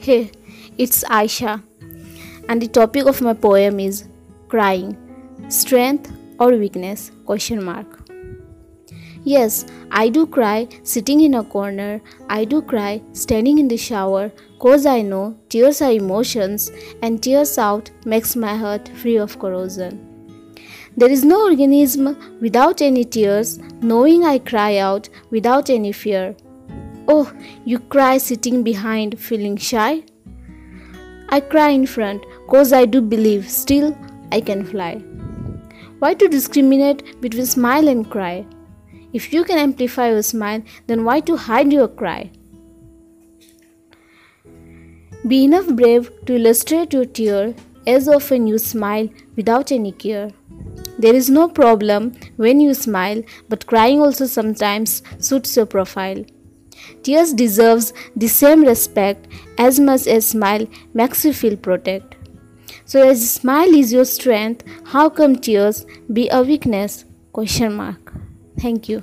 Hey, it's Aisha, and the topic of my poem is crying, strength or weakness? Question mark. Yes, I do cry sitting in a corner. I do cry standing in the shower, cause I know tears are emotions, and tears out makes my heart free of corrosion. There is no organism without any tears, knowing I cry out without any fear. Oh, you cry sitting behind, feeling shy? I cry in front, cause I do believe still I can fly. Why to discriminate between smile and cry? If you can amplify your smile, then why to hide your cry? Be enough brave to illustrate your tear as often you smile without any care. There is no problem when you smile, but crying also sometimes suits your profile. Tears deserves the same respect as much as smile makes you feel protect. So as smile is your strength, how come tears be a weakness? Question mark. Thank you.